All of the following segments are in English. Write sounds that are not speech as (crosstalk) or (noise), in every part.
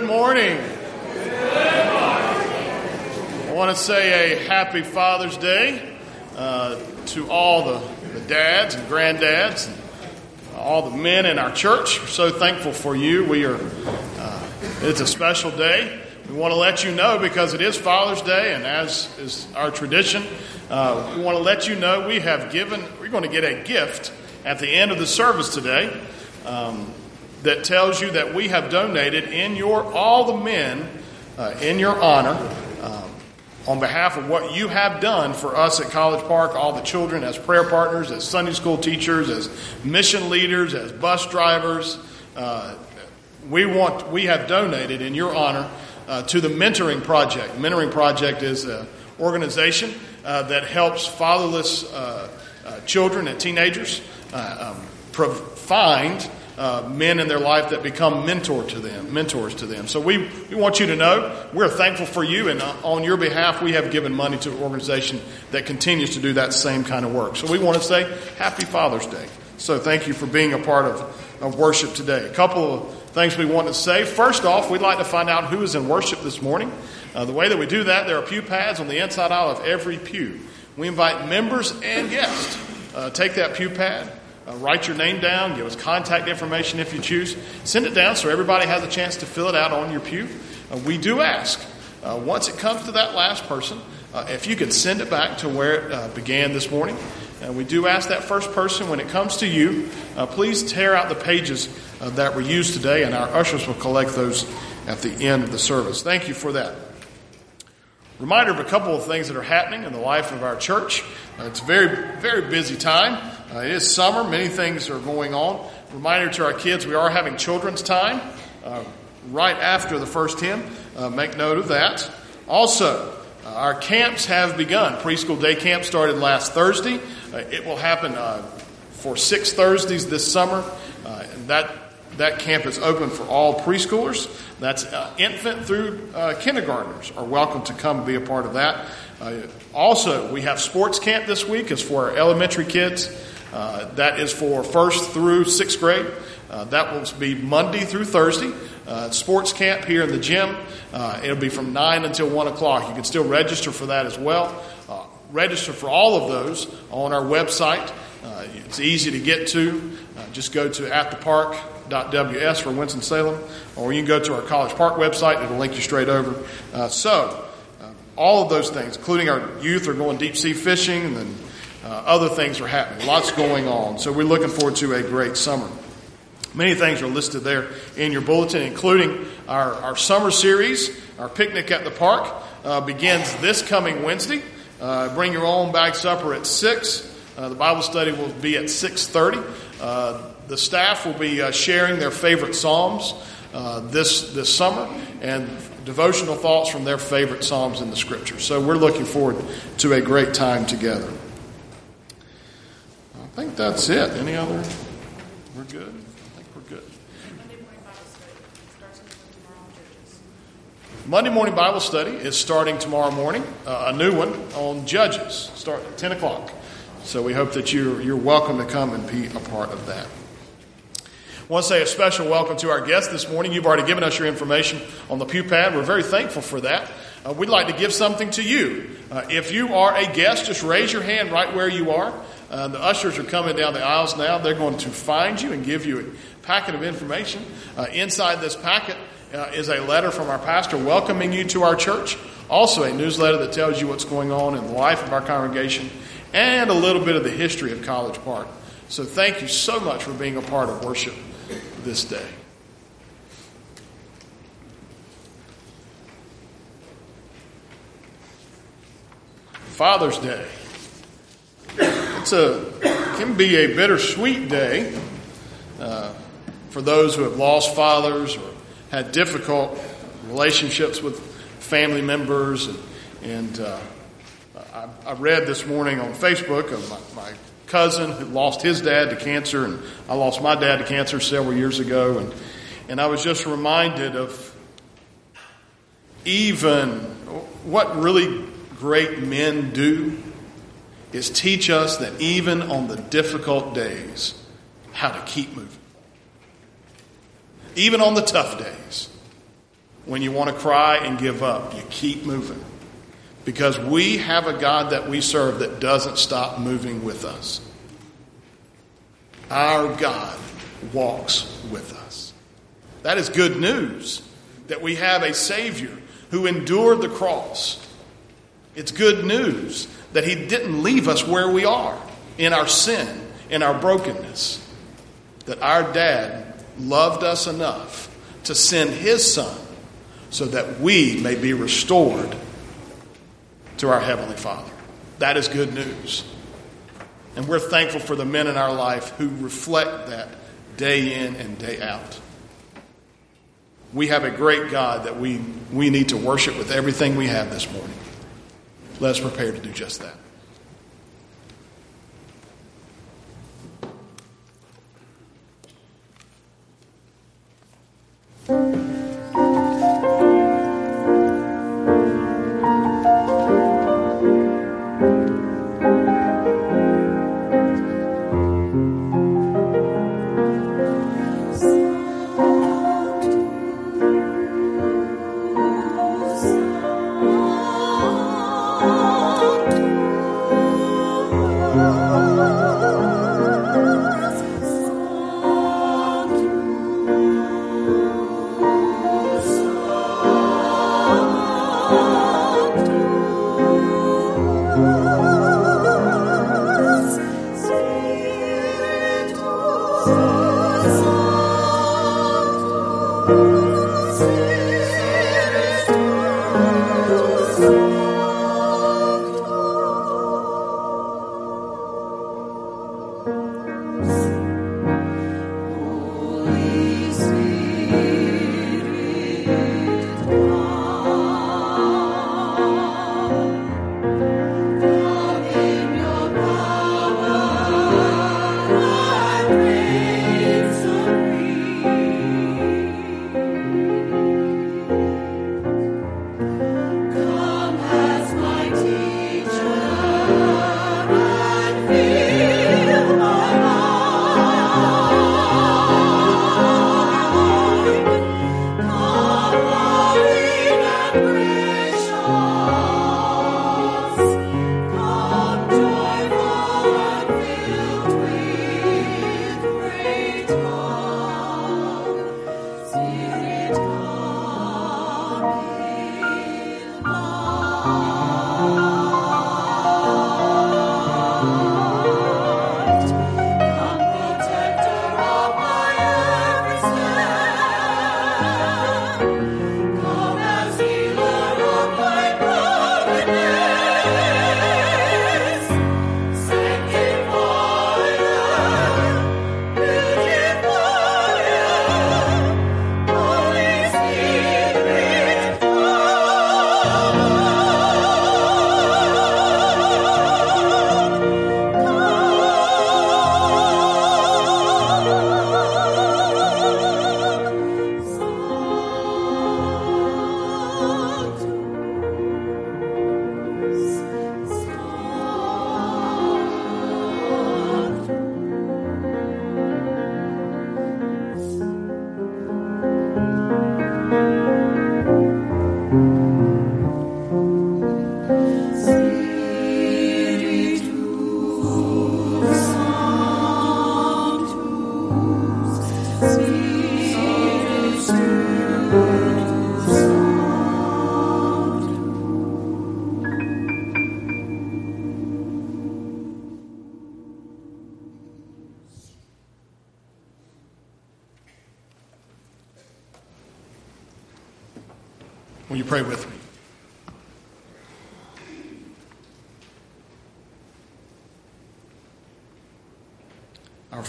Good morning. I want to say a happy Father's Day uh, to all the, the dads and granddads and all the men in our church. We're so thankful for you. We are. Uh, it's a special day. We want to let you know because it is Father's Day, and as is our tradition, uh, we want to let you know we have given. We're going to get a gift at the end of the service today. Um, that tells you that we have donated in your all the men uh, in your honor um, on behalf of what you have done for us at College Park, all the children as prayer partners, as Sunday school teachers, as mission leaders, as bus drivers. Uh, we want we have donated in your honor uh, to the Mentoring Project. Mentoring Project is an organization uh, that helps fatherless uh, uh, children and teenagers um, find uh, men in their life that become mentor to them, mentors to them. So we, we want you to know we're thankful for you, and uh, on your behalf, we have given money to an organization that continues to do that same kind of work. So we want to say Happy Father's Day. So thank you for being a part of, of worship today. A couple of things we want to say. First off, we'd like to find out who is in worship this morning. Uh, the way that we do that, there are pew pads on the inside aisle of every pew. We invite members and guests. Uh, take that pew pad, uh, write your name down, give us contact information if you choose. Send it down so everybody has a chance to fill it out on your pew. Uh, we do ask, uh, once it comes to that last person, uh, if you could send it back to where it uh, began this morning. And we do ask that first person, when it comes to you, uh, please tear out the pages that were used today, and our ushers will collect those at the end of the service. Thank you for that. Reminder of a couple of things that are happening in the life of our church. it's a very, very busy time. Uh, it is summer, many things are going on. Reminder to our kids, we are having children's time uh, right after the first hymn. Uh, make note of that. Also, uh, our camps have begun. Preschool day camp started last Thursday. Uh, it will happen uh, for six Thursdays this summer. and that that camp is open for all preschoolers. That's uh, infant through uh, kindergartners are welcome to come be a part of that. Uh, also, we have sports camp this week. It's for our elementary kids. Uh, that is for first through sixth grade. Uh, that will be Monday through Thursday. Uh, sports camp here in the gym. Uh, it'll be from 9 until 1 o'clock. You can still register for that as well. Uh, register for all of those on our website. it's easy to get to. just go to atthepark.ws for Winston-Salem, or you can go to our College Park website. It'll link you straight over. so, all of those things, including our youth, are going deep sea fishing and then uh, other things are happening. Lots going on. So we're looking forward to a great summer. Many things are listed there in your bulletin, including our, our summer series. Our picnic at the park uh, begins this coming Wednesday. Uh, bring your own bag supper at 6. Uh, the Bible study will be at 6.30. Uh, the staff will be uh, sharing their favorite psalms this, this summer and devotional thoughts from their favorite psalms in the scripture. So we're looking forward to a great time together. I think that's it. Any other? We're good? I think we're good. Monday morning Bible study is starting tomorrow morning, uh, a new one on Judges, start at 10 o'clock. So we hope that you're, you're welcome to come and be a part of that. I want to say a special welcome to our guests this morning. You've already given us your information on the pew pad. We're very thankful for that. Uh, we'd like to give something to you. Uh, if you are a guest, just raise your hand right where you are. Uh, the ushers are coming down the aisles now. They're going to find you and give you a packet of information. Uh, inside this packet uh, is a letter from our pastor welcoming you to our church. Also, a newsletter that tells you what's going on in the life of our congregation and a little bit of the history of College Park. So, thank you so much for being a part of worship this day. Father's Day. It's a can be a bittersweet day uh, for those who have lost fathers or had difficult relationships with family members. And, and uh, I, I, read this morning on Facebook of my, my, cousin who lost his dad to cancer, and I lost my dad to cancer several years ago. And, and I was just reminded of even what really great men do is teach us that even on the difficult days, how to keep moving. Even on the tough days, when you want to cry and give up, you keep moving. Because we have a God that we serve that doesn't stop moving with us. Our God walks with us. That is good news that we have a Savior who endured the cross. It's good news that He didn't leave us where we are in our sin, in our brokenness. That our dad loved us enough to send His Son so that we may be restored to our Heavenly Father. That is good news. And we're thankful for the men in our life who reflect that day in and day out. We have a great God that we, we need to worship with everything we have this morning. Let us prepare to do just that. Will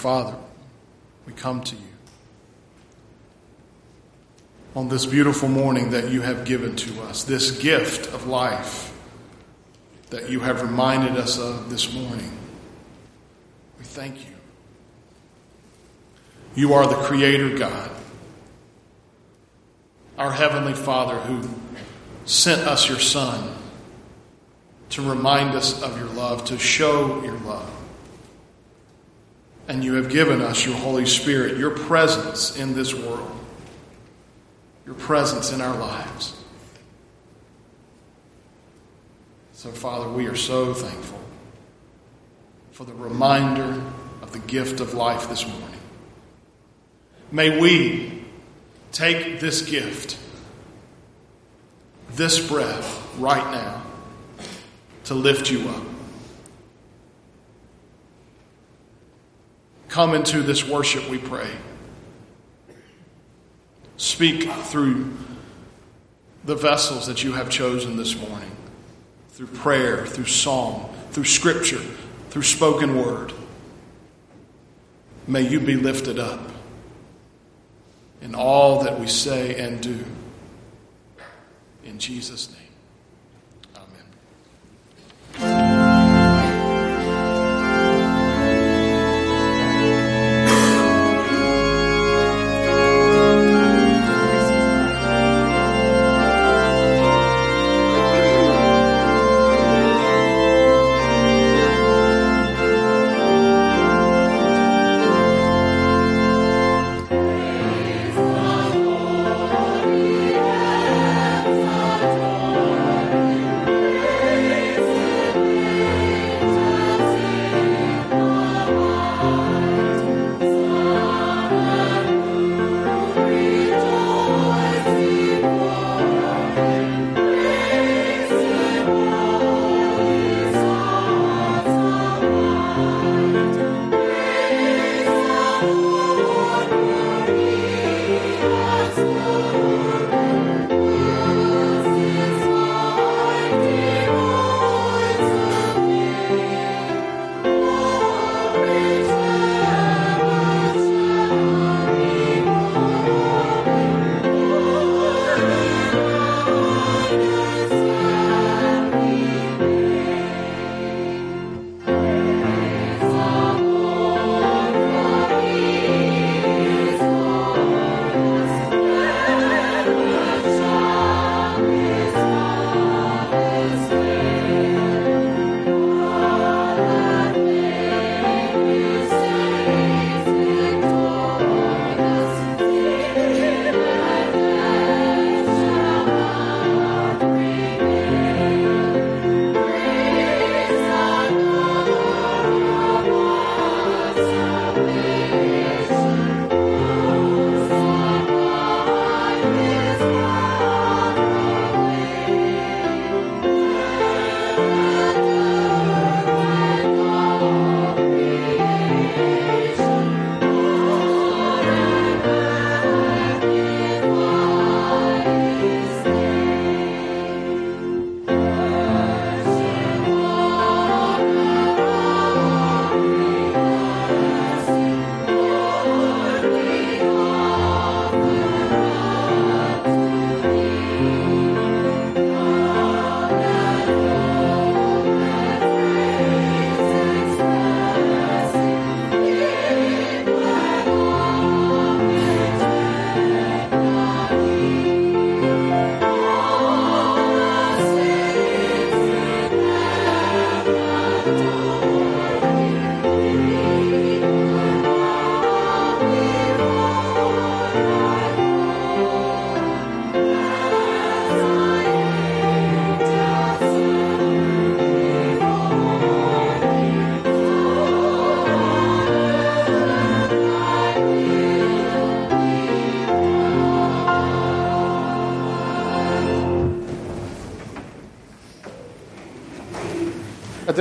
Father, we come to you on this beautiful morning that you have given to us, this gift of life that you have reminded us of this morning. We thank you. You are the Creator God our Heavenly Father who sent us your Son to remind us of your love, to show your love. And you have given us your Holy Spirit, your presence in this world, your presence in our lives. So, Father, we are so thankful for the reminder of the gift of life this morning. May we take this gift, this breath, right now, to lift you up. Come into this worship, we pray. Speak through the vessels that you have chosen this morning through prayer, through song, through scripture, through spoken word. May you be lifted up in all that we say and do. In Jesus' name.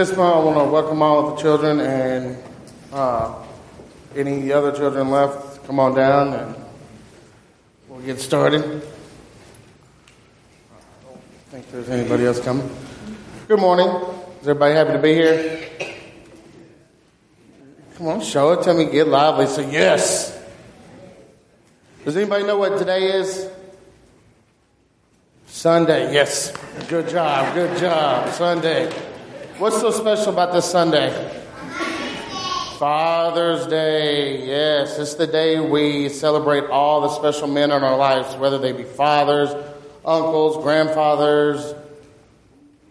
This point, I want to welcome all of the children and uh, any other children left. Come on down and we'll get started. I don't think there's anybody else coming. Good morning. Is everybody happy to be here? Come on, show it. Tell me, get lively. Say yes. Does anybody know what today is? Sunday. Yes. Good job. Good job. Sunday. What's so special about this Sunday? Father's Day. Yes, it's the day we celebrate all the special men in our lives, whether they be fathers, uncles, grandfathers,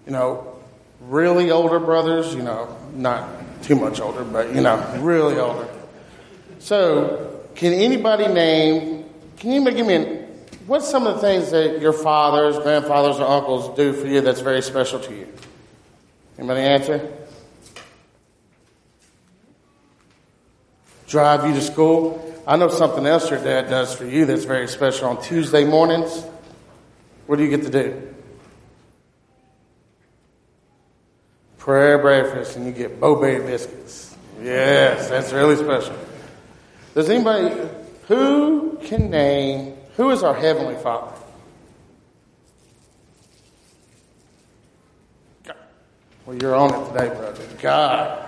you know, really older brothers, you know, not too much older, but, you know, really older. So, can anybody name, can anybody give me an, what's some of the things that your fathers, grandfathers, or uncles do for you that's very special to you? Anybody answer? Drive you to school. I know something else your dad does for you that's very special on Tuesday mornings. What do you get to do? Prayer breakfast, and you get Bo-Berry biscuits. Yes, that's really special. Does anybody, who can name, who is our Heavenly Father? Well, you're on it today, brother. God.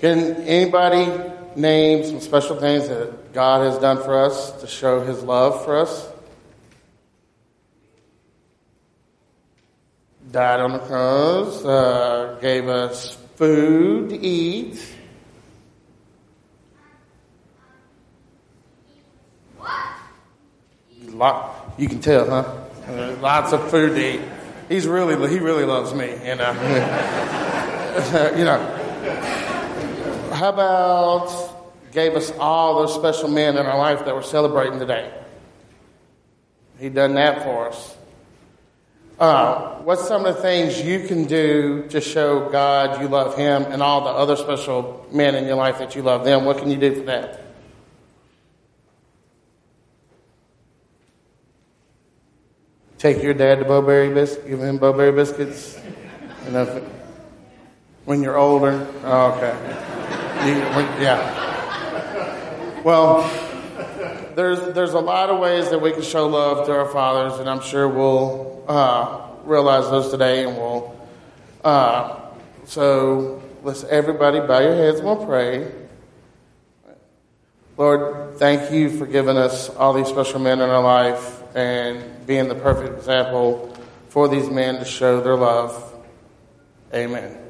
Can anybody name some special things that God has done for us to show His love for us? Died on the cross, uh, gave us food to eat. Lot, you can tell, huh? Uh, lots of food to eat. He's really, he really loves me, you know. (laughs) you know. How about gave us all those special men in our life that we're celebrating today? He done that for us. Uh, what's some of the things you can do to show God you love Him and all the other special men in your life that you love them? What can you do for that? Take your dad to Bo-Berry biscuits, give him Bo-Berry biscuits. You know, when you're older. Oh, okay. You, yeah. Well, there's there's a lot of ways that we can show love to our fathers, and I'm sure we'll uh, realize those today, and we'll. Uh, so let's everybody bow your heads and we'll pray. Lord, thank you for giving us all these special men in our life and being the perfect example for these men to show their love. Amen.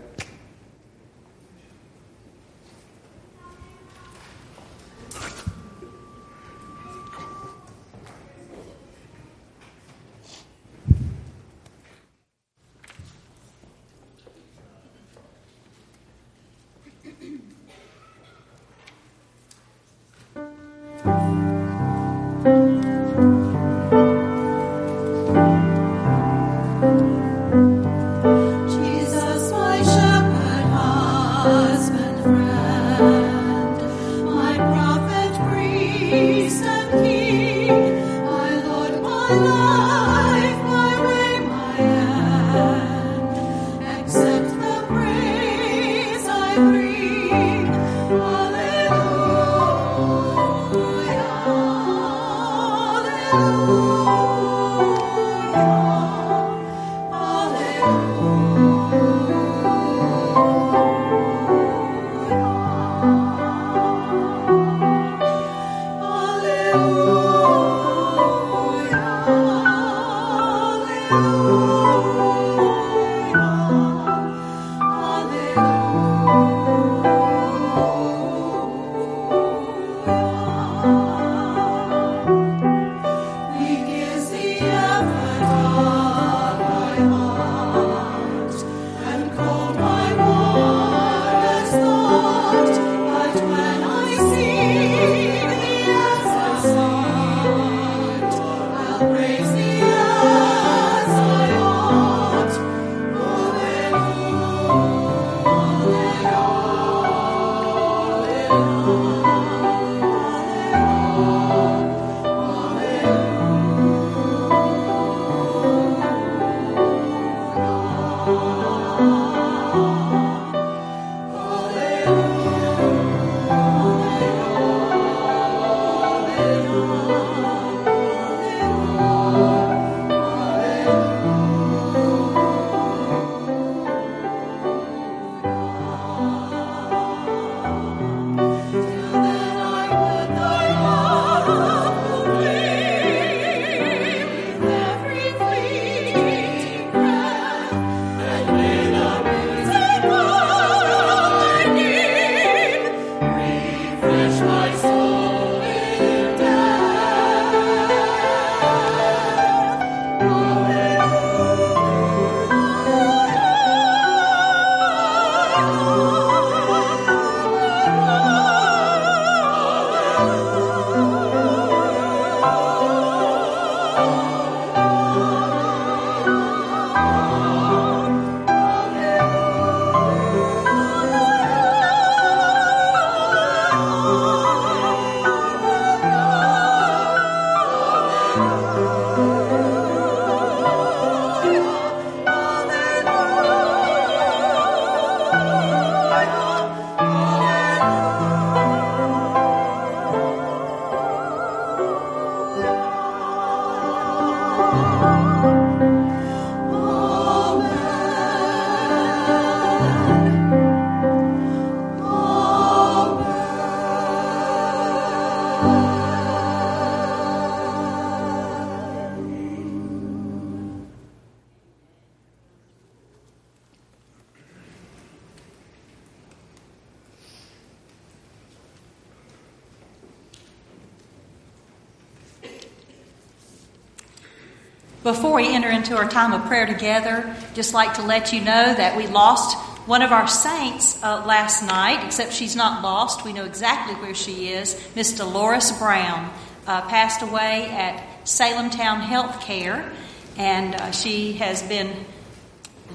Before we enter into our time of prayer together, just like to let you know that we lost one of our saints uh, last night, except she's not lost. We know exactly where she is. Miss Dolores Brown uh, passed away at Salemtowne Health Care, and uh, she has been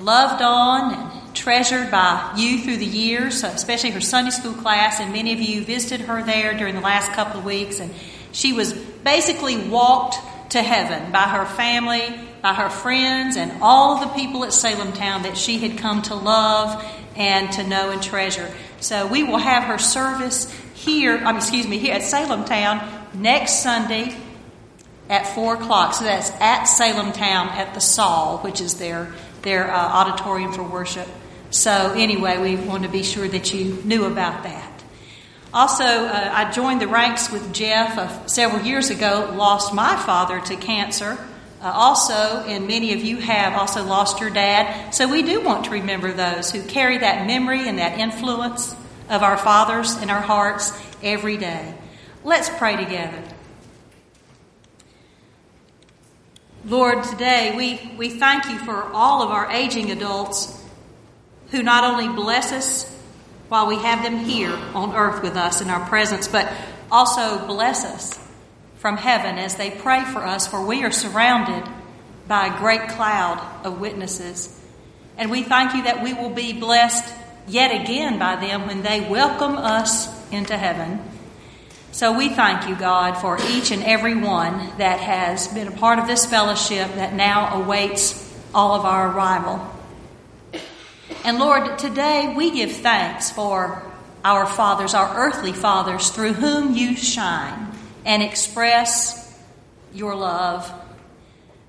loved on and treasured by you through the years, especially her Sunday school class, and many of you visited her there during the last couple of weeks. And she was basically walked to heaven by her family, by her friends, and all the people at Salemtowne that she had come to love and to know and treasure. So we will have her service here, um, excuse me, here at Salemtowne next Sunday at 4 o'clock. So that's at Salemtowne at the Saul, which is their, their uh, auditorium for worship. So anyway, we want to be sure that you knew about that. Also, uh, I joined the ranks with Jeff uh, several years ago, lost my father to cancer. Uh, also, and many of you have also lost your dad. So we do want to remember those who carry that memory and that influence of our fathers in our hearts every day. Let's pray together. Lord, today we, we thank you for all of our aging adults who not only bless us while we have them here on earth with us in our presence, but also bless us from heaven as they pray for us, for we are surrounded by a great cloud of witnesses. And we thank you that we will be blessed yet again by them when they welcome us into heaven. So we thank you, God, for each and every one that has been a part of this fellowship that now awaits all of our arrival. And Lord, today we give thanks for our fathers, our earthly fathers, through whom you shine and express your love.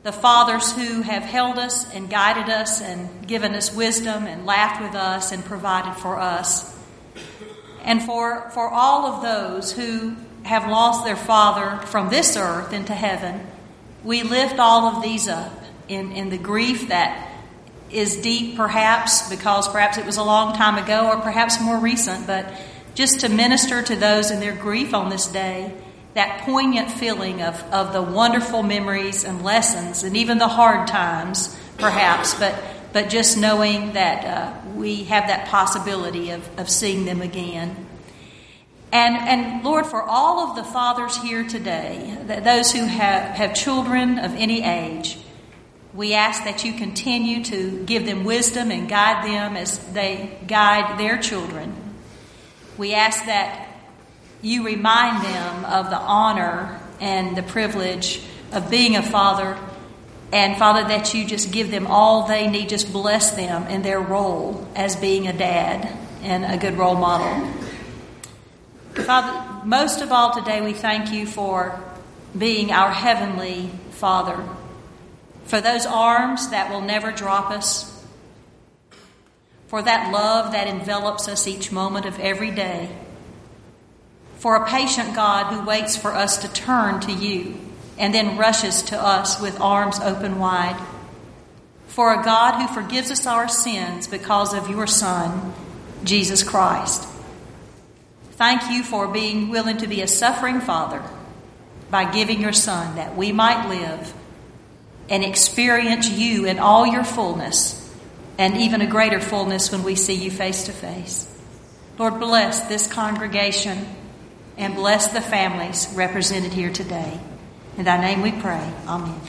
The fathers who have held us and guided us and given us wisdom and laughed with us and provided for us. And for, for all of those who have lost their father from this earth into heaven, we lift all of these up in, in the grief that is deep, perhaps, because perhaps it was a long time ago or perhaps more recent, but just to minister to those in their grief on this day, that poignant feeling of, of the wonderful memories and lessons and even the hard times, perhaps, but, but just knowing that uh, we have that possibility of, of seeing them again. And, and Lord, for all of the fathers here today, those who have, have children of any age, we ask that you continue to give them wisdom and guide them as they guide their children. We ask that you remind them of the honor and the privilege of being a father. And Father, that you just give them all they need, just bless them in their role as being a dad and a good role model. Father, most of all today, we thank you for being our heavenly Father for those arms that will never drop us, for that love that envelops us each moment of every day, for a patient God who waits for us to turn to you and then rushes to us with arms open wide, for a God who forgives us our sins because of your Son, Jesus Christ. Thank you for being willing to be a suffering Father by giving your Son that we might live and experience you in all your fullness and even a greater fullness when we see you face to face. Lord, bless this congregation and bless the families represented here today. In thy name we pray. Amen.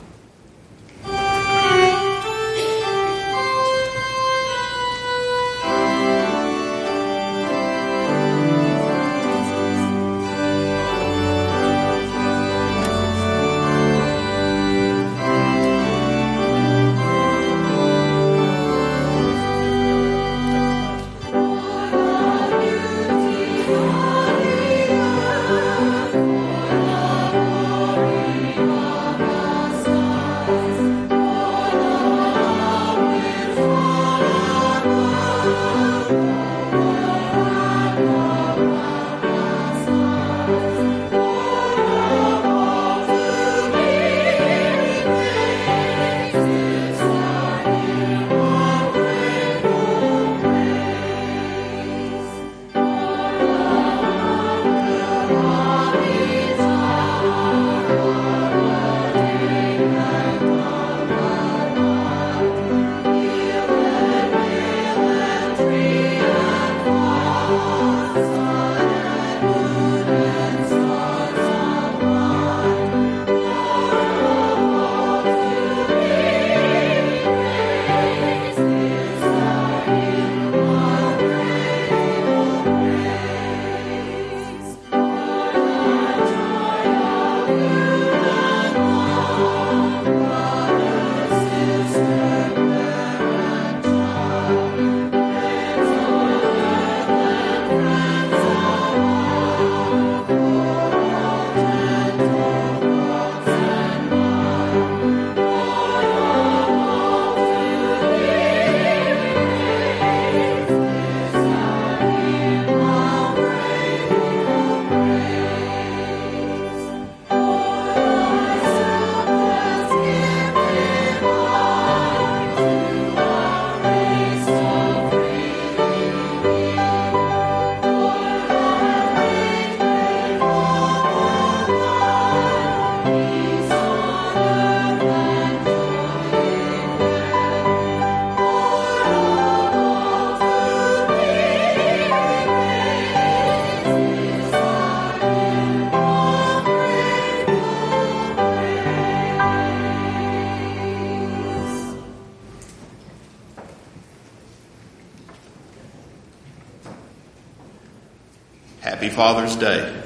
Father's Day.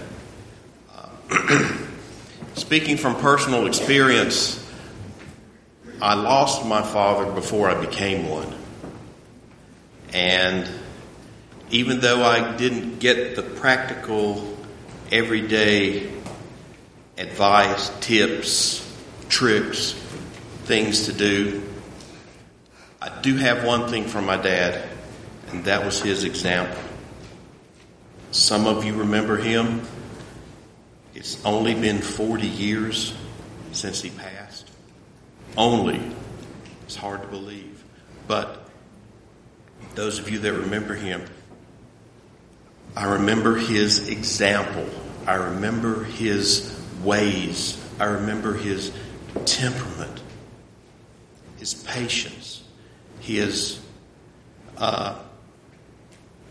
Uh, (clears throat) speaking from personal experience, I lost my father before I became one. And even though I didn't get the practical, everyday advice, tips, tricks, things to do, I do have one thing from my dad, and that was his example. Some of you remember him. It's only been 40 years since he passed. Only. It's hard to believe. But those of you that remember him, I remember his example. I remember his ways. I remember his temperament, his patience, his uh,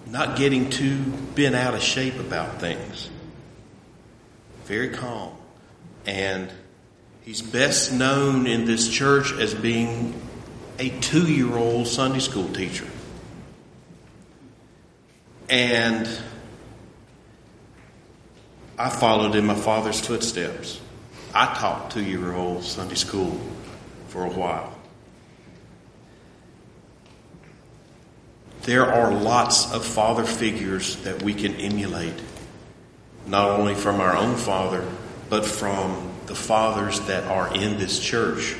not getting too bent out of shape about things. Very calm. And he's best known in this church as being a two year old Sunday school teacher. And I followed in my father's footsteps. I taught two year old Sunday school for a while. There are lots of father figures that we can emulate, not only from our own father, but from the fathers that are in this church.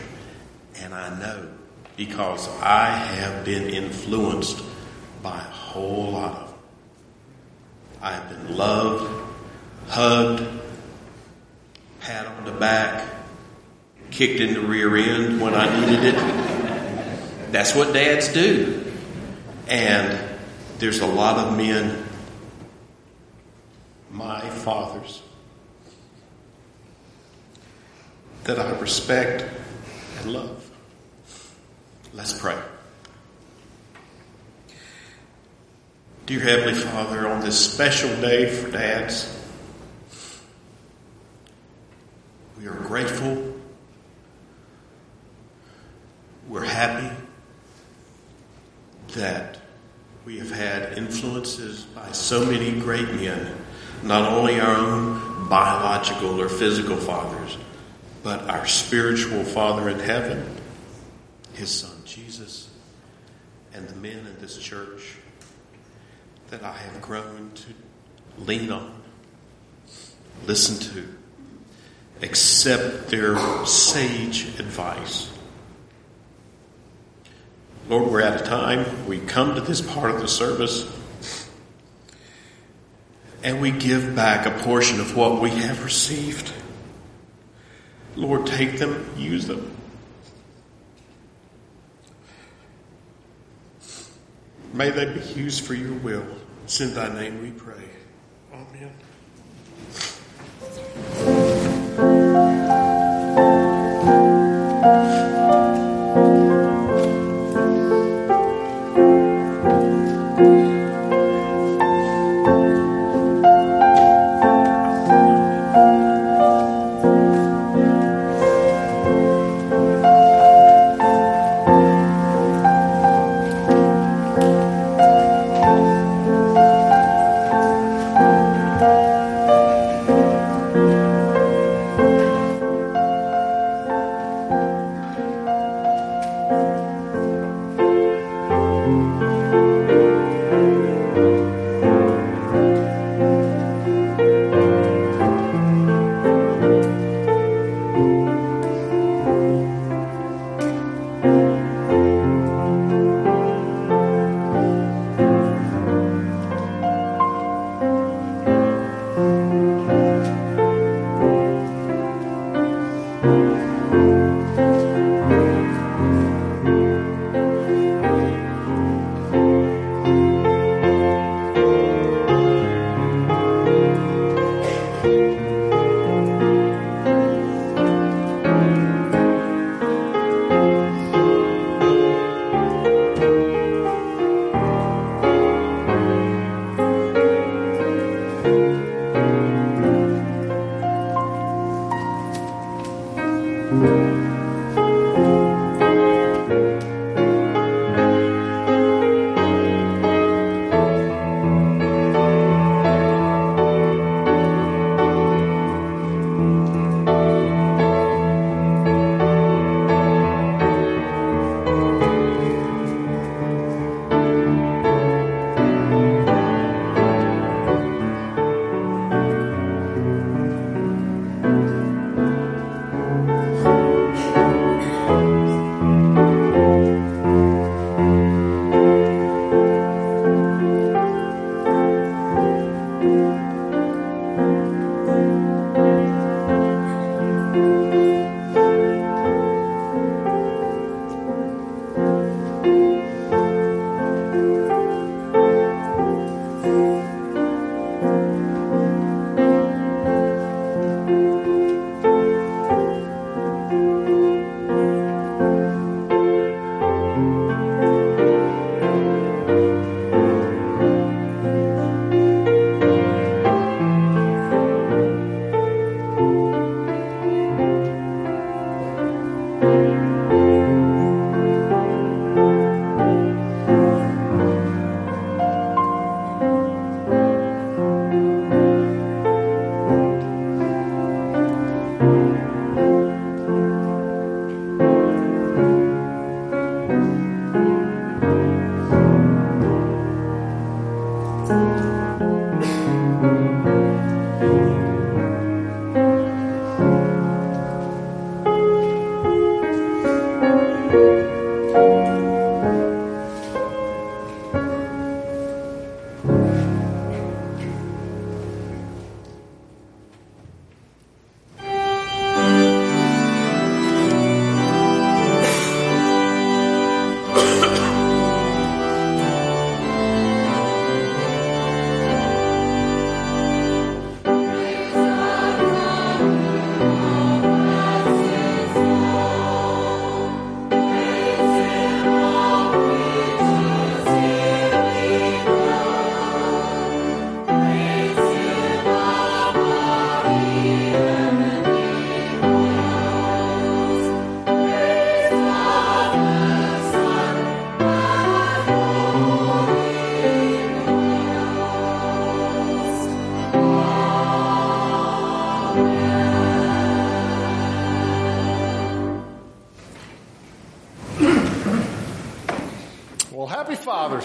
And I know because I have been influenced by a whole lot of them. I have been loved, hugged, pat on the back, kicked in the rear end when I needed it. That's what dads do. And there's a lot of men, my fathers, that I respect and love. Let's pray. Dear Heavenly Father, on this special day for dads, we are grateful. We're happy that we have influences by so many great men, not only our own biological or physical fathers, but our spiritual Father in heaven, His Son Jesus, and the men in this church that I have grown to lean on, listen to, accept their sage advice Lord, we're out of time. We come to this part of the service and we give back a portion of what we have received. Lord, take them, use them. May they be used for your will. It's in thy name we pray.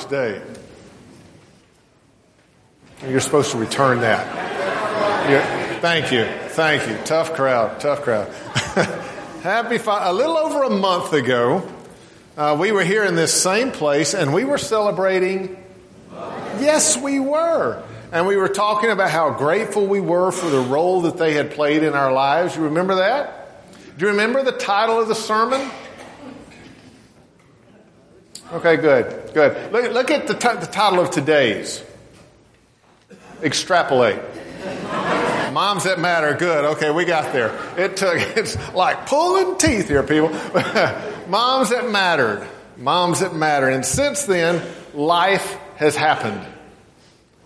Day. You're supposed to return that. You're, thank you. Thank you. Tough crowd. Tough crowd. (laughs) happy fa- A little over a month ago, uh, we were here in this same place and we were celebrating. Yes, we were. And we were talking about how grateful we were for the role that they had played in our lives. You remember that? Do you remember the title of the sermon? Okay, good, good. Look, look at the, t- the title of today's. Extrapolate. Moms that matter, good. Okay, we got there. It took, (laughs) it's like pulling teeth here, people. (laughs) Moms that mattered. Moms that mattered. And since then, life has happened.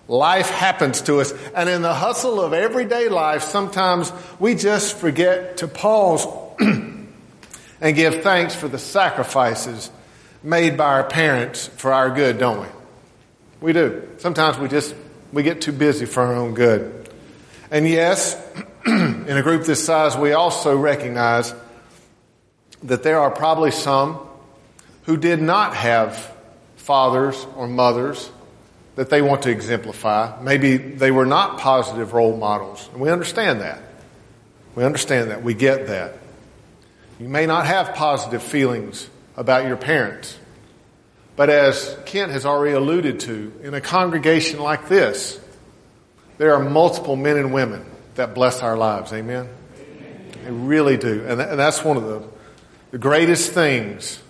Life happens to us. And in the hustle of everyday life, sometimes we just forget to pause (clears throat) and give thanks for the sacrifices made by our parents for our good, don't we? We do. Sometimes we just, we get too busy for our own good. And yes, (clears throat) in a group this size, we also recognize that there are probably some who did not have fathers or mothers that they want to exemplify. Maybe they were not positive role models. And we understand that. We understand that. We get that. You may not have positive feelings about your parents. But as Kent has already alluded to, in a congregation like this, there are multiple men and women that bless our lives. Amen? They really do. And, that's one of the, the greatest things.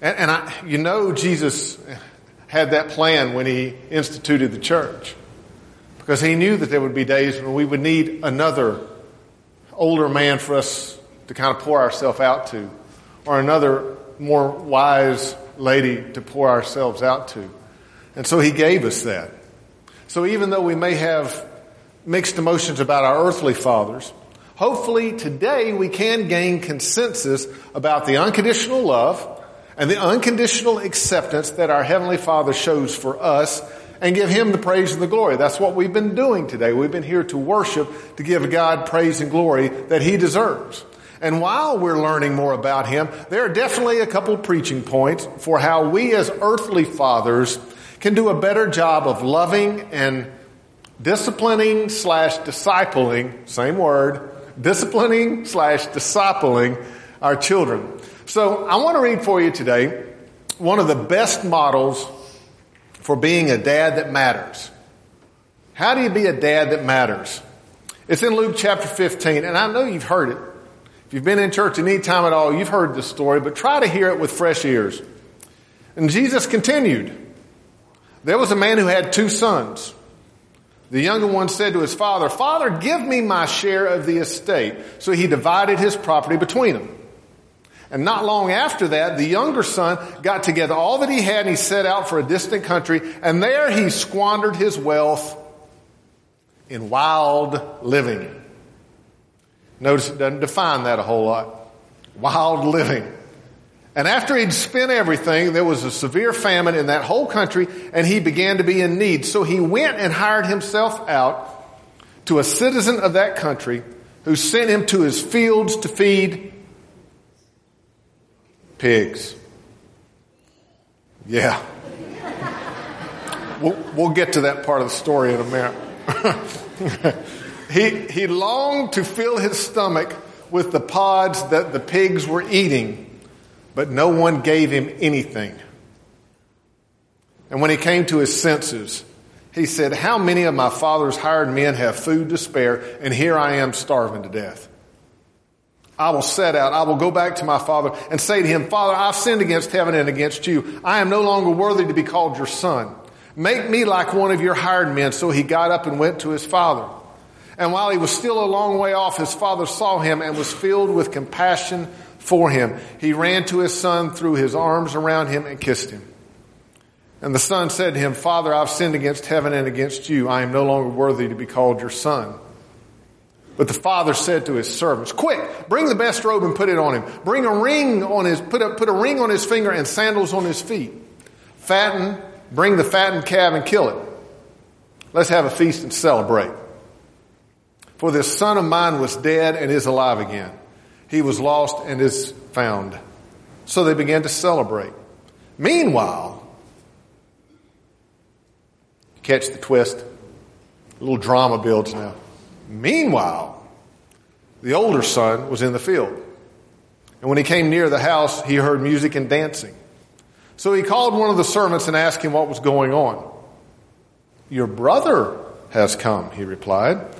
And, and I, you know, Jesus had that plan when he instituted the church. Because he knew that there would be days when we would need another older man for us to kind of pour ourselves out to, or another more wise lady to pour ourselves out to. And so he gave us that. So even though we may have mixed emotions about our earthly fathers, hopefully today we can gain consensus about the unconditional love and the unconditional acceptance that our Heavenly Father shows for us and give Him the praise and the glory. That's what we've been doing today. We've been here to worship, to give God praise and glory that He deserves. And while we're learning more about him, there are definitely a couple preaching points for how we as earthly fathers can do a better job of loving and disciplining slash discipling, same word, disciplining slash discipling our children. So I want to read for you today one of the best models for being a dad that matters. How do you be a dad that matters? It's in Luke chapter 15, and I know you've heard it. If you've been in church any time at all, you've heard this story, but try to hear it with fresh ears. And Jesus continued. There was a man who had two sons. The younger one said to his father, Father, give me my share of the estate. So he divided his property between them. And not long after that, the younger son got together all that he had and he set out for a distant country. And there he squandered his wealth in wild living. Notice it doesn't define that a whole lot. Wild living. And after he'd spent everything, there was a severe famine in that whole country and he began to be in need. So he went and hired himself out to a citizen of that country who sent him to his fields to feed pigs. Yeah. We'll, we'll get to that part of the story in a minute. (laughs) He, he longed to fill his stomach with the pods that the pigs were eating, but no one gave him anything. And when he came to his senses, he said, How many of my father's hired men have food to spare, and here I am starving to death? I will set out. I will go back to my father and say to him, Father, I've sinned against heaven and against you. I am no longer worthy to be called your son. Make me like one of your hired men. So he got up and went to his father. And while he was still a long way off, his father saw him and was filled with compassion for him. He ran to his son, threw his arms around him, and kissed him. And the son said to him, Father, I've sinned against heaven and against you. I am no longer worthy to be called your son. But the father said to his servants, Quick, bring the best robe and put it on him. Bring a ring on his, put a, put a ring on his finger and sandals on his feet. Fatten, bring the fattened calf and kill it. Let's have a feast and celebrate. For this son of mine was dead and is alive again. He was lost and is found. So they began to celebrate. Meanwhile, catch the twist? A little drama builds now. Meanwhile, the older son was in the field. And when he came near the house, he heard music and dancing. So he called one of the servants and asked him what was going on. Your brother has come, he replied,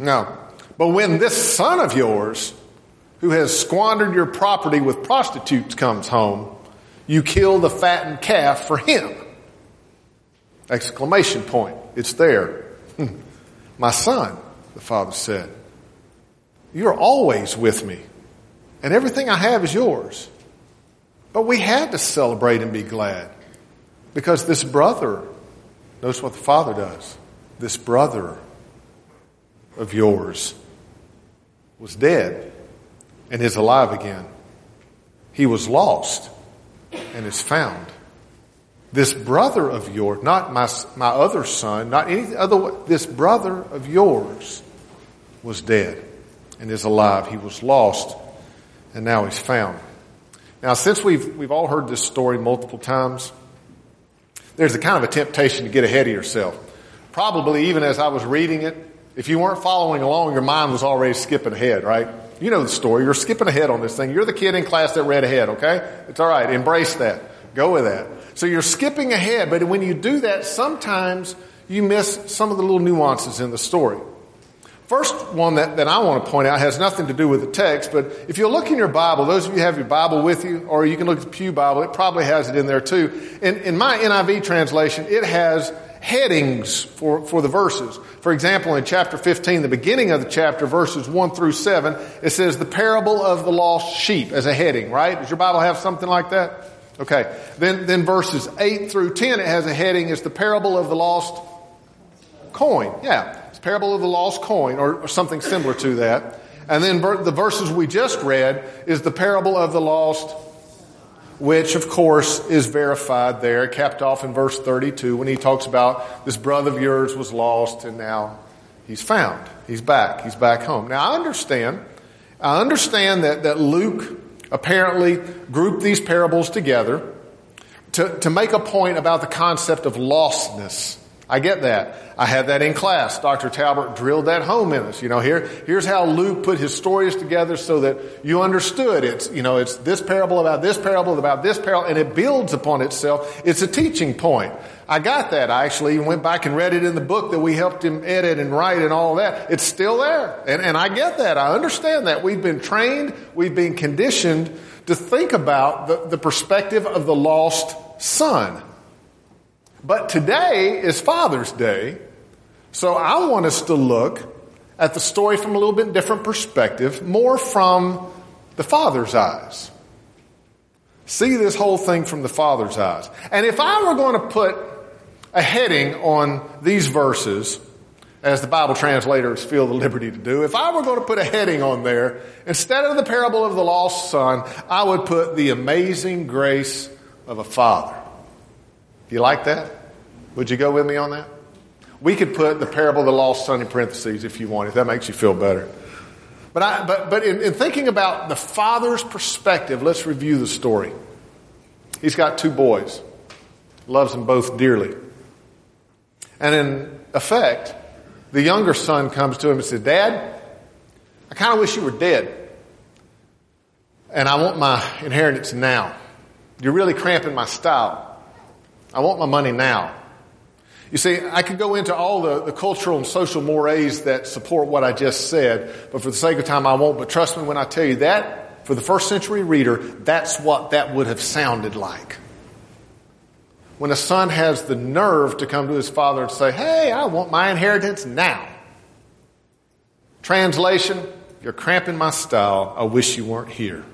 No. But when this son of yours, who has squandered your property with prostitutes, comes home, you kill the fattened calf for him. Exclamation point. It's there. Hmm. My son, the father said, you're always with me, and everything I have is yours. But we had to celebrate and be glad because this brother, notice what the father does. This brother of yours was dead and is alive again. He was lost and is found. This brother of yours, not my, my other son, not any other, this brother of yours was dead and is alive. He was lost and now he's found. Now, since we've, we've all heard this story multiple times, there's a kind of a temptation to get ahead of yourself. Probably even as I was reading it, if you weren't following along, your mind was already skipping ahead, right? You know the story. You're skipping ahead on this thing. You're the kid in class that read ahead, okay? It's alright. Embrace that. Go with that. So you're skipping ahead, but when you do that, sometimes you miss some of the little nuances in the story. First one that, that I want to point out has nothing to do with the text, but if you look in your Bible, those of you have your Bible with you, or you can look at the Pew Bible, it probably has it in there too. In, in my NIV translation, it has headings for, for the verses. For example, in chapter 15, the beginning of the chapter, verses 1 through 7, it says the parable of the lost sheep as a heading, right? Does your Bible have something like that? Okay. Then, then verses 8 through 10, it has a heading, it's the parable of the lost coin. Yeah. Parable of the lost coin or, or something similar to that. And then ver- the verses we just read is the parable of the lost which of course is verified there, capped off in verse 32 when he talks about this brother of yours was lost and now he's found. He's back. He's back home. Now I understand, I understand that, that Luke apparently grouped these parables together to, to make a point about the concept of lostness. I get that. I had that in class. Dr. Talbert drilled that home in us. You know, here, here's how Luke put his stories together so that you understood. It's, you know, it's this parable about this parable about this parable, and it builds upon itself. It's a teaching point. I got that. I actually went back and read it in the book that we helped him edit and write and all that. It's still there. And, and I get that. I understand that. We've been trained, we've been conditioned to think about the, the perspective of the lost son. But today is Father's Day, so I want us to look at the story from a little bit different perspective, more from the Father's eyes. See this whole thing from the Father's eyes. And if I were going to put a heading on these verses, as the Bible translators feel the liberty to do, if I were going to put a heading on there, instead of the parable of the lost son, I would put the amazing grace of a father. Do you like that? Would you go with me on that? We could put the parable of the lost son in parentheses if you want, if that makes you feel better. But, I, but, but in, in thinking about the father's perspective, let's review the story. He's got two boys, loves them both dearly. And in effect, the younger son comes to him and says, Dad, I kind of wish you were dead. And I want my inheritance now. You're really cramping my style. I want my money now. You see, I could go into all the, the cultural and social mores that support what I just said, but for the sake of time I won't. But trust me when I tell you that, for the first century reader, that's what that would have sounded like. When a son has the nerve to come to his father and say, Hey, I want my inheritance now. Translation, you're cramping my style. I wish you weren't here.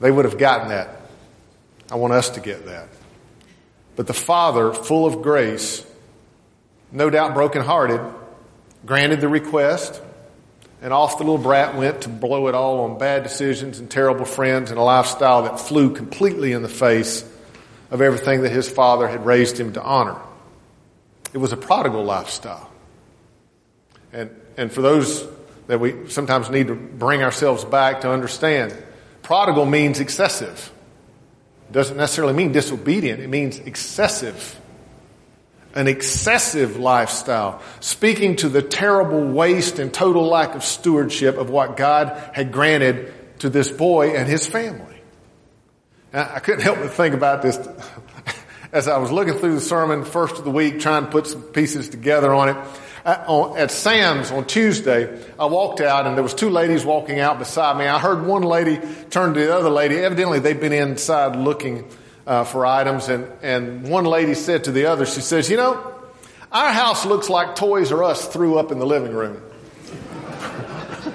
They would have gotten that I want us to get that. But the father, full of grace, no doubt brokenhearted, granted the request, and off the little brat went to blow it all on bad decisions and terrible friends and a lifestyle that flew completely in the face of everything that his father had raised him to honor. It was a prodigal lifestyle. And, and for those that we sometimes need to bring ourselves back to understand, prodigal means excessive. Doesn't necessarily mean disobedient. It means excessive. An excessive lifestyle, speaking to the terrible waste and total lack of stewardship of what God had granted to this boy and his family. Now, I couldn't help but think about this (laughs) as I was looking through the sermon first of the week, trying to put some pieces together on it. At Sam's on Tuesday, I walked out and there was two ladies walking out beside me. I heard one lady turn to the other lady. Evidently, they'd been inside looking uh, for items, and and one lady said to the other, she says, "You know, our house looks like Toys R Us threw up in the living room."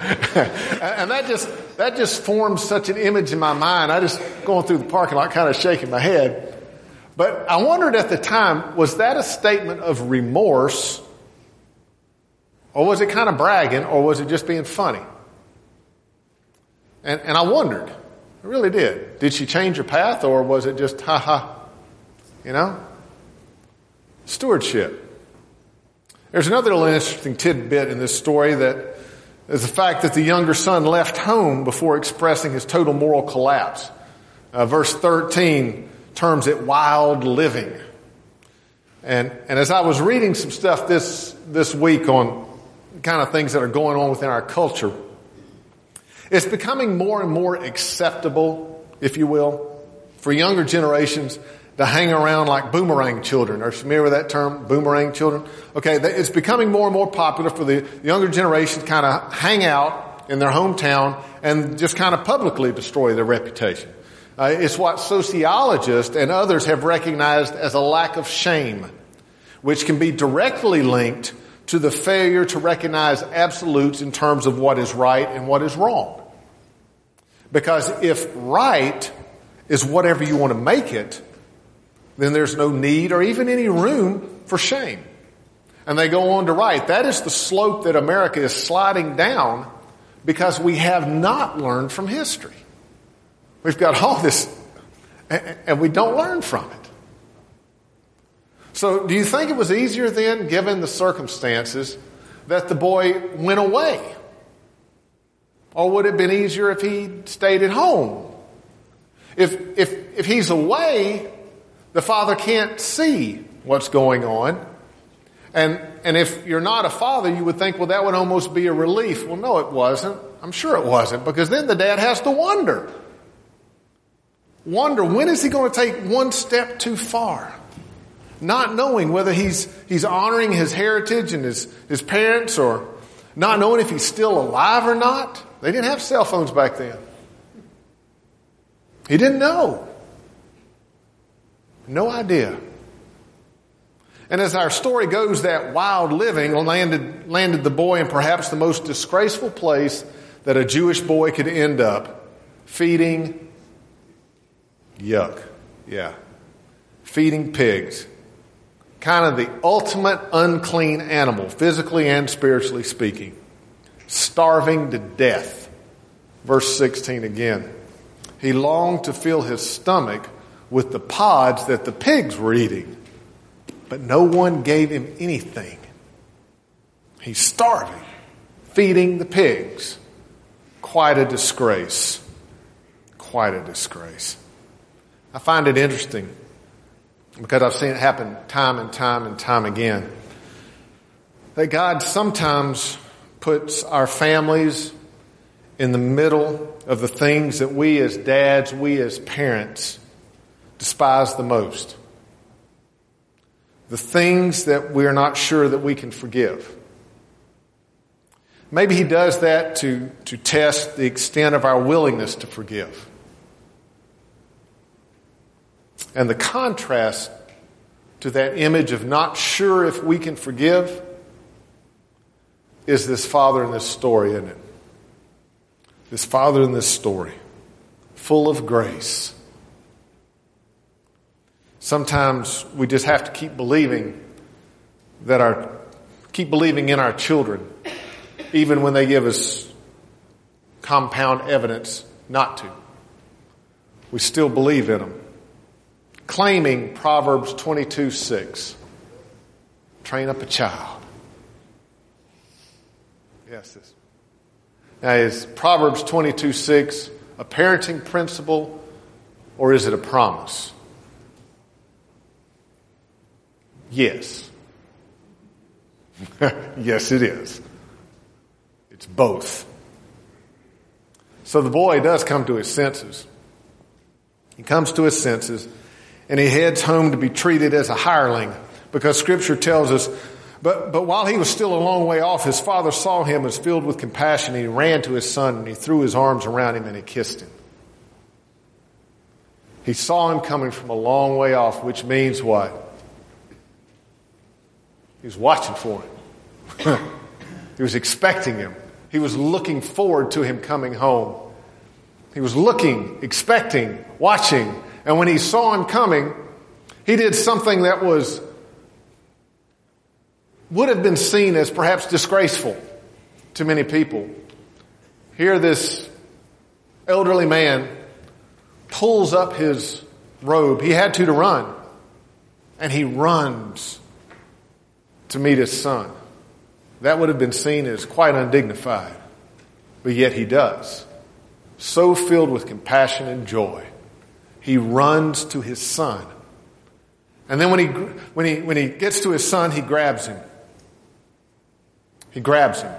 (laughs) and that just that just formed such an image in my mind. I just going through the parking lot, kind of shaking my head. But I wondered at the time, was that a statement of remorse, or was it kind of bragging, or was it just being funny? And, and I wondered. I really did. Did she change her path, or was it just ha ha? You know? Stewardship. There's another little interesting tidbit in this story that is the fact that the younger son left home before expressing his total moral collapse. Uh, verse 13 terms it wild living. And, and as I was reading some stuff this, this week on kind of things that are going on within our culture, it's becoming more and more acceptable, if you will, for younger generations to hang around like boomerang children. Are you familiar with that term, boomerang children? Okay, it's becoming more and more popular for the younger generation to kind of hang out in their hometown and just kind of publicly destroy their reputation. Uh, it's what sociologists and others have recognized as a lack of shame, which can be directly linked to the failure to recognize absolutes in terms of what is right and what is wrong. Because if right is whatever you want to make it, then there's no need or even any room for shame. And they go on to write, that is the slope that America is sliding down because we have not learned from history. We've got all this, and we don't learn from it. So, do you think it was easier then, given the circumstances, that the boy went away? Or would it have been easier if he stayed at home? If, if, if he's away, the father can't see what's going on. And, and if you're not a father, you would think, well, that would almost be a relief. Well, no, it wasn't. I'm sure it wasn't, because then the dad has to wonder wonder when is he going to take one step too far? Not knowing whether he's, he's honoring his heritage and his, his parents or not knowing if he's still alive or not. They didn't have cell phones back then. He didn't know. No idea. And as our story goes, that wild living landed, landed the boy in perhaps the most disgraceful place that a Jewish boy could end up feeding Yuck. Yeah. Feeding pigs. Kind of the ultimate unclean animal, physically and spiritually speaking. Starving to death. Verse 16 again. He longed to fill his stomach with the pods that the pigs were eating, but no one gave him anything. He's starving, feeding the pigs. Quite a disgrace. Quite a disgrace. I find it interesting because I've seen it happen time and time and time again. That God sometimes puts our families in the middle of the things that we as dads, we as parents despise the most. The things that we're not sure that we can forgive. Maybe He does that to, to test the extent of our willingness to forgive. And the contrast to that image of not sure if we can forgive is this father in this story, isn't it? This father in this story, full of grace, Sometimes we just have to keep believing that our, keep believing in our children, even when they give us compound evidence not to. We still believe in them. Claiming Proverbs 22 6. Train up a child. Yes, this. Now, is Proverbs 22 6 a parenting principle or is it a promise? Yes. (laughs) yes, it is. It's both. So the boy does come to his senses. He comes to his senses and he heads home to be treated as a hireling because scripture tells us but, but while he was still a long way off, his father saw him as filled with compassion. And he ran to his son and he threw his arms around him and he kissed him. He saw him coming from a long way off, which means what? He was watching for him. (laughs) he was expecting him. He was looking forward to him coming home. He was looking, expecting, watching. And when he saw him coming, he did something that was, would have been seen as perhaps disgraceful to many people. Here this elderly man pulls up his robe. He had to to run. And he runs to meet his son. That would have been seen as quite undignified. But yet he does. So filled with compassion and joy. He runs to his son. And then when he, when he, when he gets to his son, he grabs him. He grabs him.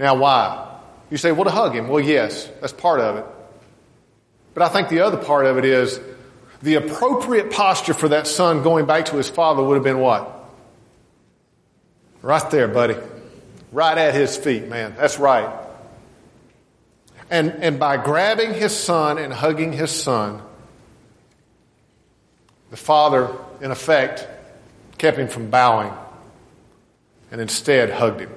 Now why? You say, well, to hug him. Well, yes, that's part of it. But I think the other part of it is the appropriate posture for that son going back to his father would have been what? Right there, buddy. Right at his feet, man. That's right. And, and by grabbing his son and hugging his son, the father, in effect, kept him from bowing and instead hugged him.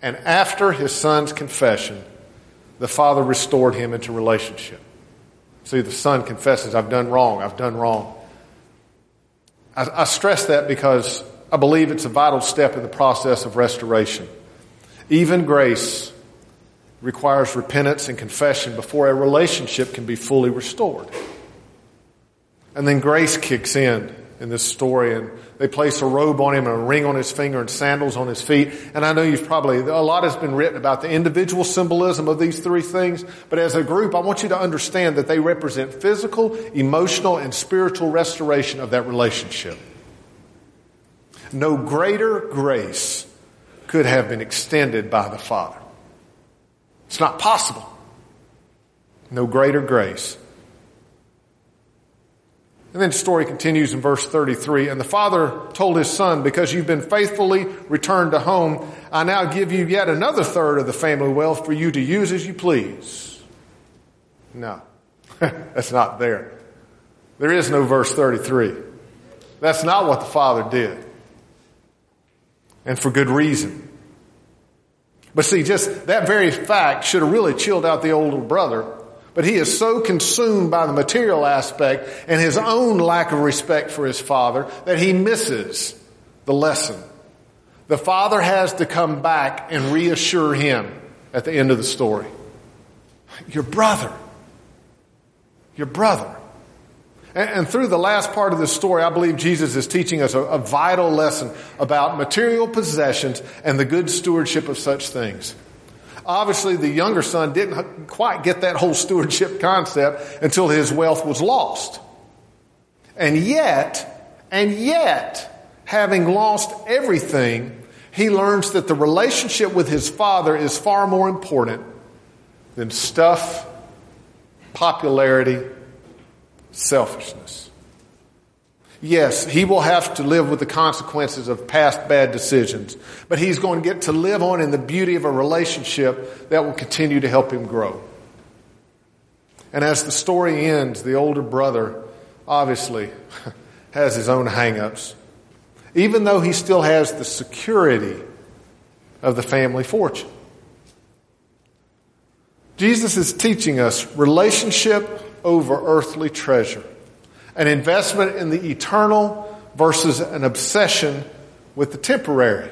And after his son's confession, the father restored him into relationship. See, the son confesses, I've done wrong, I've done wrong. I, I stress that because I believe it's a vital step in the process of restoration. Even grace requires repentance and confession before a relationship can be fully restored. And then grace kicks in in this story and they place a robe on him and a ring on his finger and sandals on his feet. And I know you've probably, a lot has been written about the individual symbolism of these three things, but as a group, I want you to understand that they represent physical, emotional, and spiritual restoration of that relationship. No greater grace could have been extended by the Father. It's not possible. No greater grace. And then the story continues in verse 33. And the father told his son, because you've been faithfully returned to home, I now give you yet another third of the family wealth for you to use as you please. No, (laughs) that's not there. There is no verse 33. That's not what the father did. And for good reason. But see, just that very fact should have really chilled out the older brother but he is so consumed by the material aspect and his own lack of respect for his father that he misses the lesson. The father has to come back and reassure him at the end of the story. Your brother. Your brother. And, through the last part of this story, I believe Jesus is teaching us a, a vital lesson about material possessions and the good stewardship of such things. Obviously, the younger son didn't quite get that whole stewardship concept until his wealth was lost. And yet, and yet, having lost everything, he learns that the relationship with his father is far more important than stuff, popularity, selfishness. Yes, he will have to live with the consequences of past bad decisions, but he's going to get to live on in the beauty of a relationship that will continue to help him grow. And as the story ends, the older brother obviously (laughs) has his own hangups, even though he still has the security of the family fortune. Jesus is teaching us relationship over earthly treasure, an investment in the eternal versus an obsession with the temporary.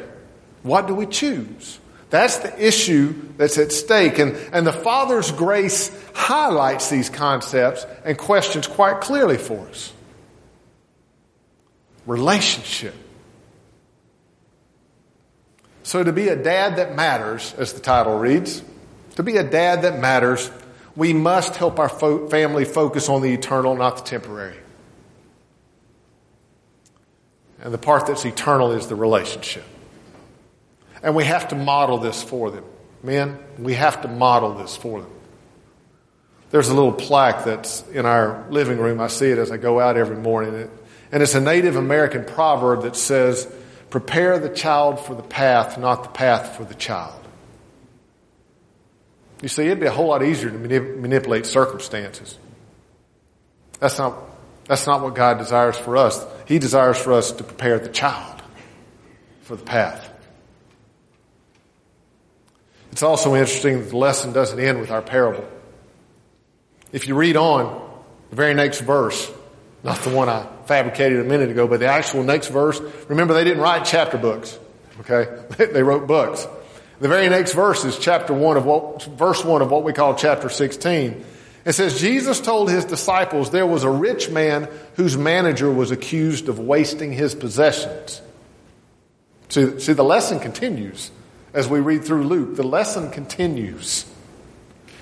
What do we choose? That's the issue that's at stake. And, and the Father's grace highlights these concepts and questions quite clearly for us. Relationship. So, to be a dad that matters, as the title reads, to be a dad that matters, we must help our fo- family focus on the eternal, not the temporary. And the part that's eternal is the relationship. And we have to model this for them. Men, we have to model this for them. There's a little plaque that's in our living room. I see it as I go out every morning. And it's a Native American proverb that says, Prepare the child for the path, not the path for the child. You see, it'd be a whole lot easier to manip- manipulate circumstances. That's not, that's not what God desires for us. He desires for us to prepare the child for the path. It's also interesting that the lesson doesn't end with our parable. If you read on, the very next verse, not the one I fabricated a minute ago, but the actual next verse, remember they didn't write chapter books, okay? (laughs) they wrote books. The very next verse is chapter one of what, verse one of what we call chapter 16. It says, Jesus told his disciples there was a rich man whose manager was accused of wasting his possessions. See, see the lesson continues as we read through Luke. The lesson continues.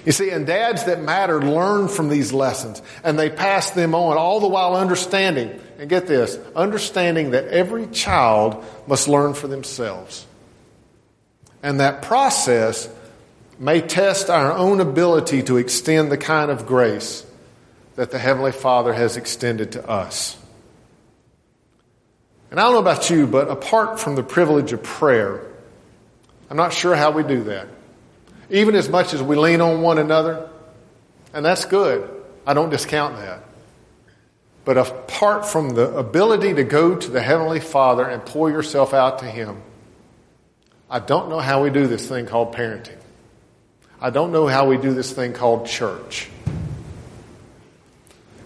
You see, and dads that matter learn from these lessons and they pass them on, all the while understanding, and get this, understanding that every child must learn for themselves. And that process may test our own ability to extend the kind of grace that the Heavenly Father has extended to us. And I don't know about you, but apart from the privilege of prayer, I'm not sure how we do that. Even as much as we lean on one another, and that's good. I don't discount that. But apart from the ability to go to the Heavenly Father and pour yourself out to Him, I don't know how we do this thing called parenting. I don't know how we do this thing called church.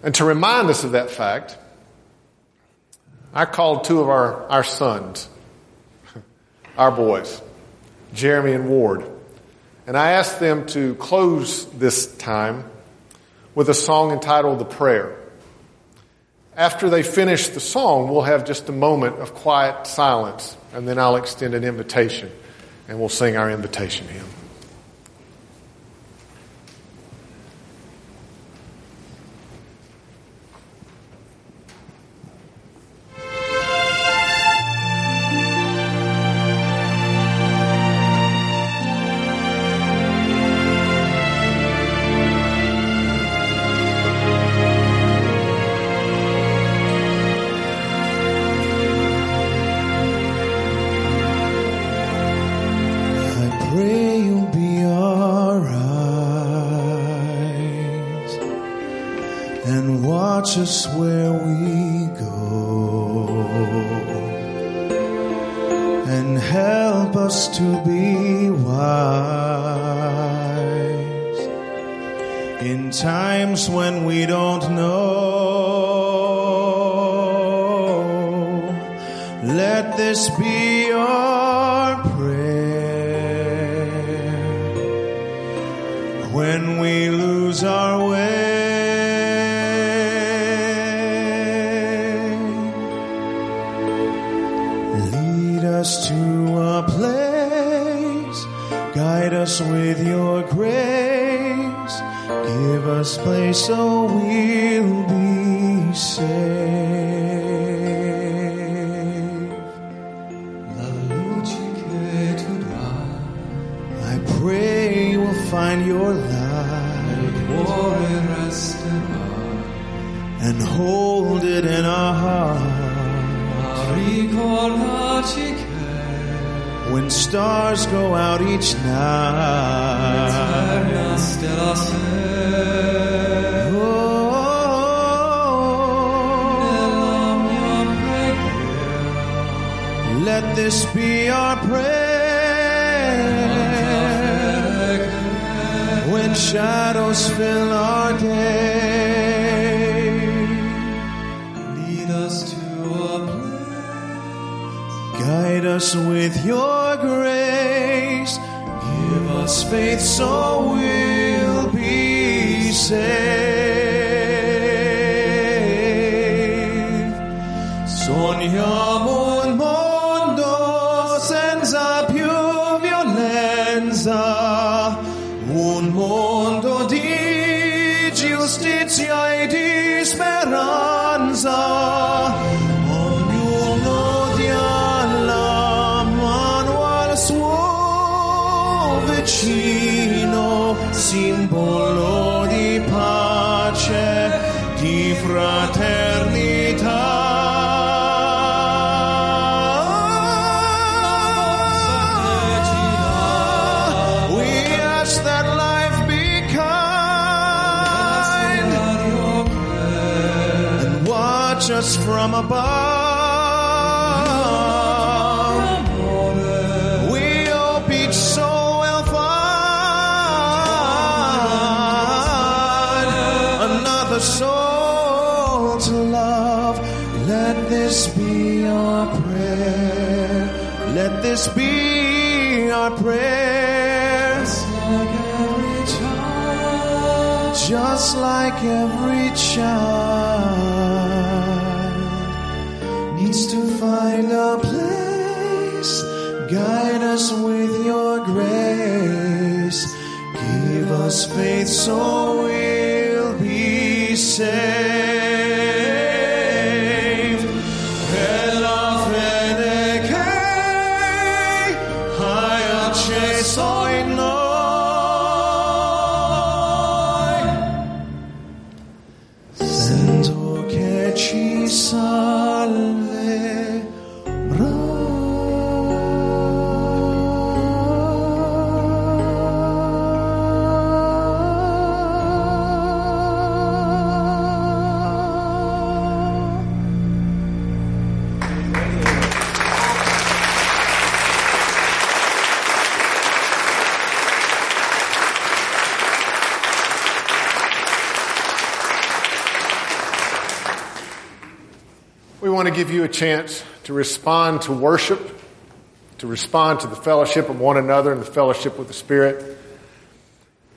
And to remind us of that fact, I called two of our, our sons, (laughs) our boys, Jeremy and Ward, and I asked them to close this time with a song entitled The Prayer. After they finish the song, we'll have just a moment of quiet silence, and then I'll extend an invitation, and we'll sing our invitation hymn. will be saved. La luce tu I pray you will find your light and hold it in our hearts. When stars go out each night. this be our prayer when shadows fill our day. Lead us to a place, guide us with your grace, give us faith so we'll be saved. We hope each soul will find another soul to love. Let this be our prayer. Let this be our prayer. Just like every child needs to find a place. Guide us with your grace. Give us faith so we'll be saved. Give you a chance to respond to worship, to respond to the fellowship of one another and the fellowship with the Spirit.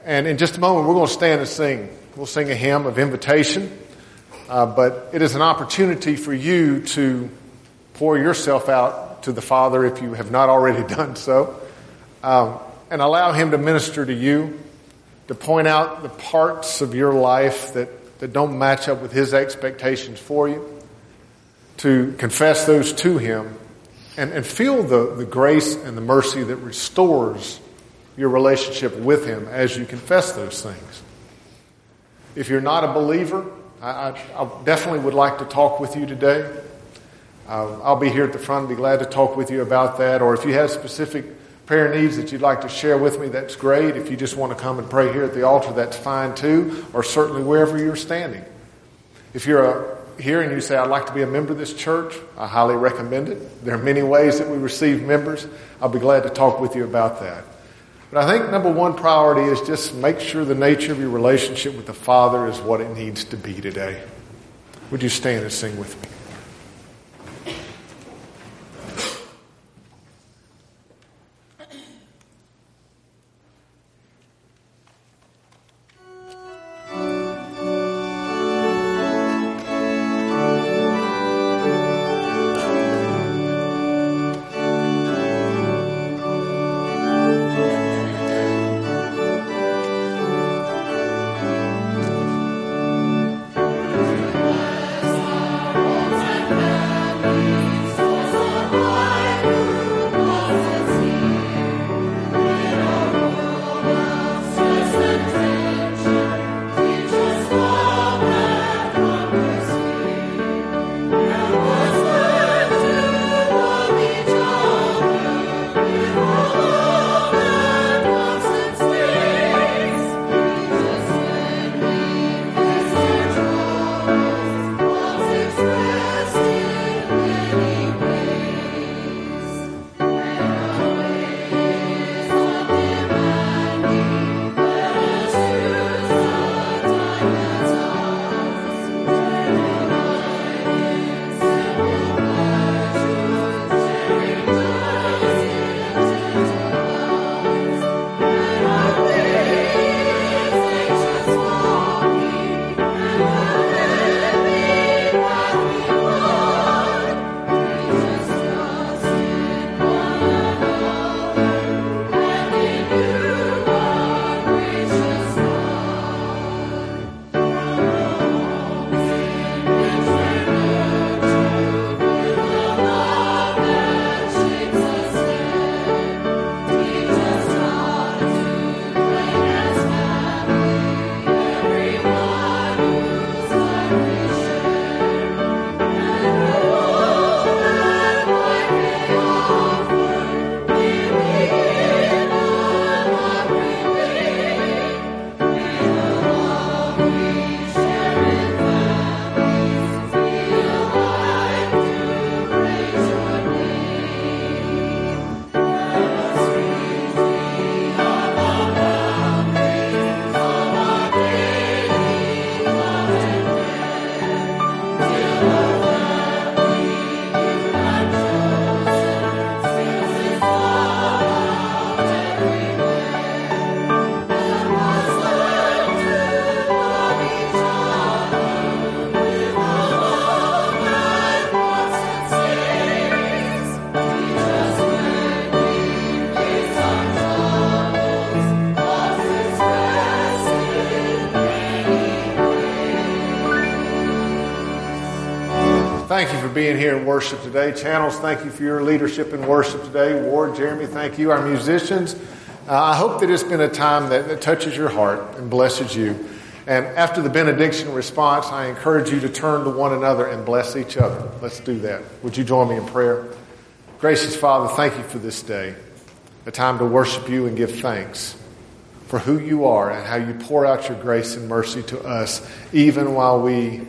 And in just a moment, we're going to stand and sing. We'll sing a hymn of invitation, uh, but it is an opportunity for you to pour yourself out to the Father if you have not already (laughs) done so, um, and allow Him to minister to you, to point out the parts of your life that, that don't match up with His expectations for you to confess those to Him and, and feel the, the grace and the mercy that restores your relationship with Him as you confess those things. If you're not a believer, I, I, I definitely would like to talk with you today. Uh, I'll be here at the front be glad to talk with you about that. Or if you have specific prayer needs that you'd like to share with me, that's great. If you just want to come and pray here at the altar, that's fine too, or certainly wherever you're standing. If you're a here and you say, I'd like to be a member of this church, I highly recommend it. There are many ways that we receive members. I'll be glad to talk with you about that. But I think number one priority is just make sure the nature of your relationship with the Father is what it needs to be today. Would you stand and sing with me? Thank you for being here in worship today. Channels, thank you for your leadership in worship today. Ward, Jeremy, thank you. Our musicians, uh, I hope that it's been a time that, that touches your heart and blesses you. And after the benediction response, I encourage you to turn to one another and bless each other. Let's do that. Would you join me in prayer? Gracious Father, thank you for this day, a time to worship you and give thanks for who you are and how you pour out your grace and mercy to us, even while we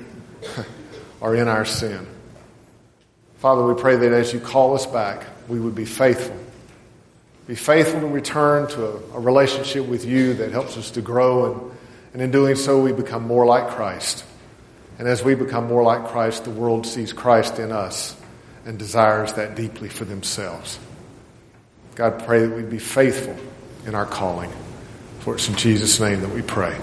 (laughs) are in our sin. Father, we pray that as you call us back, we would be faithful. Be faithful to return to a, a relationship with you that helps us to grow, and, and in doing so, we become more like Christ. And as we become more like Christ, the world sees Christ in us and desires that deeply for themselves. God, pray that we be faithful in our calling. For it's in Jesus' name that we pray.